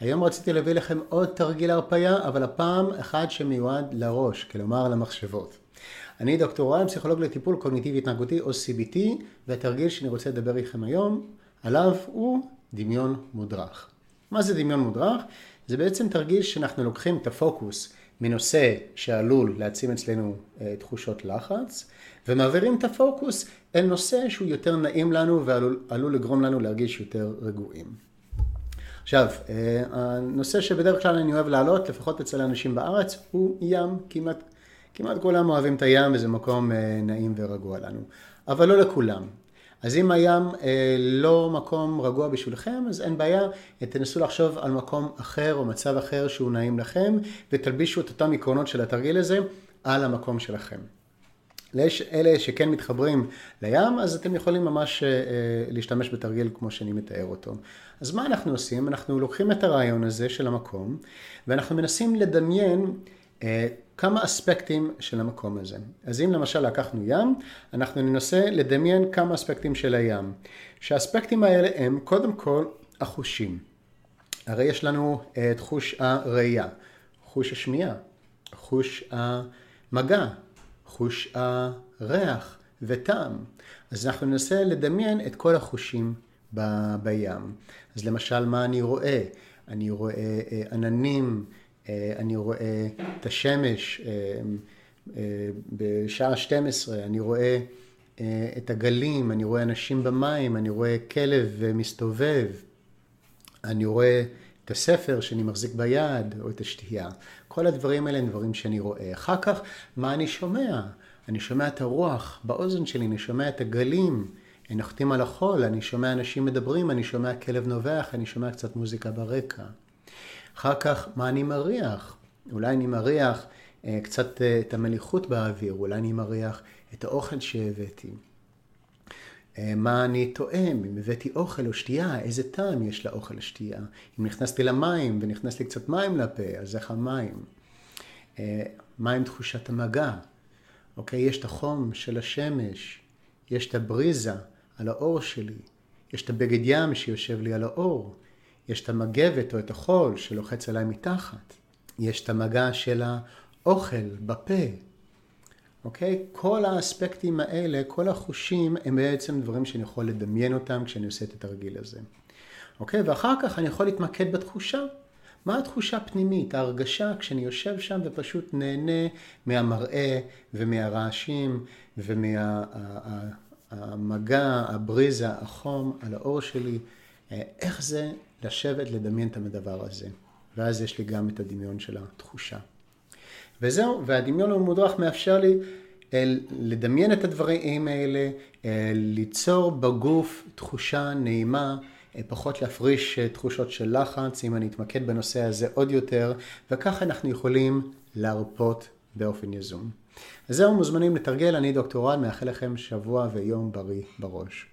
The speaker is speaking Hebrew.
היום רציתי להביא לכם עוד תרגיל הרפאיה, אבל הפעם אחד שמיועד לראש, כלומר למחשבות. אני דוקטור רן, פסיכולוג לטיפול קוגניטיבי התנהגותי או CBT, והתרגיל שאני רוצה לדבר איתכם היום עליו הוא דמיון מודרך. מה זה דמיון מודרך? זה בעצם תרגיל שאנחנו לוקחים את הפוקוס מנושא שעלול להעצים אצלנו תחושות לחץ, ומעבירים את הפוקוס אל נושא שהוא יותר נעים לנו ועלול לגרום לנו להרגיש יותר רגועים. עכשיו, הנושא שבדרך כלל אני אוהב להעלות, לפחות אצל האנשים בארץ, הוא ים. כמעט, כמעט כולם אוהבים את הים וזה מקום נעים ורגוע לנו. אבל לא לכולם. אז אם הים לא מקום רגוע בשבילכם, אז אין בעיה, תנסו לחשוב על מקום אחר או מצב אחר שהוא נעים לכם, ותלבישו את אותם עקרונות של התרגיל הזה על המקום שלכם. לאלה שכן מתחברים לים, אז אתם יכולים ממש להשתמש בתרגיל כמו שאני מתאר אותו. אז מה אנחנו עושים? אנחנו לוקחים את הרעיון הזה של המקום, ואנחנו מנסים לדמיין כמה אספקטים של המקום הזה. אז אם למשל לקחנו ים, אנחנו ננסה לדמיין כמה אספקטים של הים. שהאספקטים האלה הם קודם כל החושים. הרי יש לנו את חוש הראייה, חוש השמיעה, חוש המגע, חוש הריח וטעם. אז אנחנו ננסה לדמיין את כל החושים בים. אז למשל, מה אני רואה? אני רואה עננים, אני רואה את השמש בשעה 12, אני רואה את הגלים, אני רואה אנשים במים, אני רואה כלב מסתובב, אני רואה את הספר שאני מחזיק ביד או את השתייה. כל הדברים האלה הם דברים שאני רואה. אחר כך, מה אני שומע? אני שומע את הרוח באוזן שלי, אני שומע את הגלים נוחתים על החול, אני שומע אנשים מדברים, אני שומע כלב נובח, אני שומע קצת מוזיקה ברקע. אחר כך, מה אני מריח? אולי אני מריח קצת את המליחות באוויר, אולי אני מריח את האוכל שהבאתי. מה אני טועם? אם הבאתי אוכל או שתייה, איזה טעם יש לאוכל או שתייה? אם נכנסתי למים ונכנס לי קצת מים לפה, אז איך המים? מה עם תחושת המגע? אוקיי, יש את החום של השמש, יש את הבריזה על האור שלי, יש את הבגד ים שיושב לי על האור, יש את המגבת או את החול שלוחץ עליי מתחת, יש את המגע של האוכל בפה. אוקיי? כל האספקטים האלה, כל החושים, הם בעצם דברים שאני יכול לדמיין אותם כשאני עושה את התרגיל הזה. אוקיי? ואחר כך אני יכול להתמקד בתחושה. מה התחושה הפנימית, ההרגשה כשאני יושב שם ופשוט נהנה מהמראה ומהרעשים ומהמגע, הבריזה, החום על האור שלי. איך זה לשבת, לדמיין את הדבר הזה. ואז יש לי גם את הדמיון של התחושה. וזהו, והדמיון המודרך מאפשר לי לדמיין את הדברים האלה, ליצור בגוף תחושה נעימה, פחות להפריש תחושות של לחץ, אם אני אתמקד בנושא הזה עוד יותר, וככה אנחנו יכולים להרפות באופן יזום. אז זהו, מוזמנים לתרגל, אני דוקטור רן, מאחל לכם שבוע ויום בריא בראש.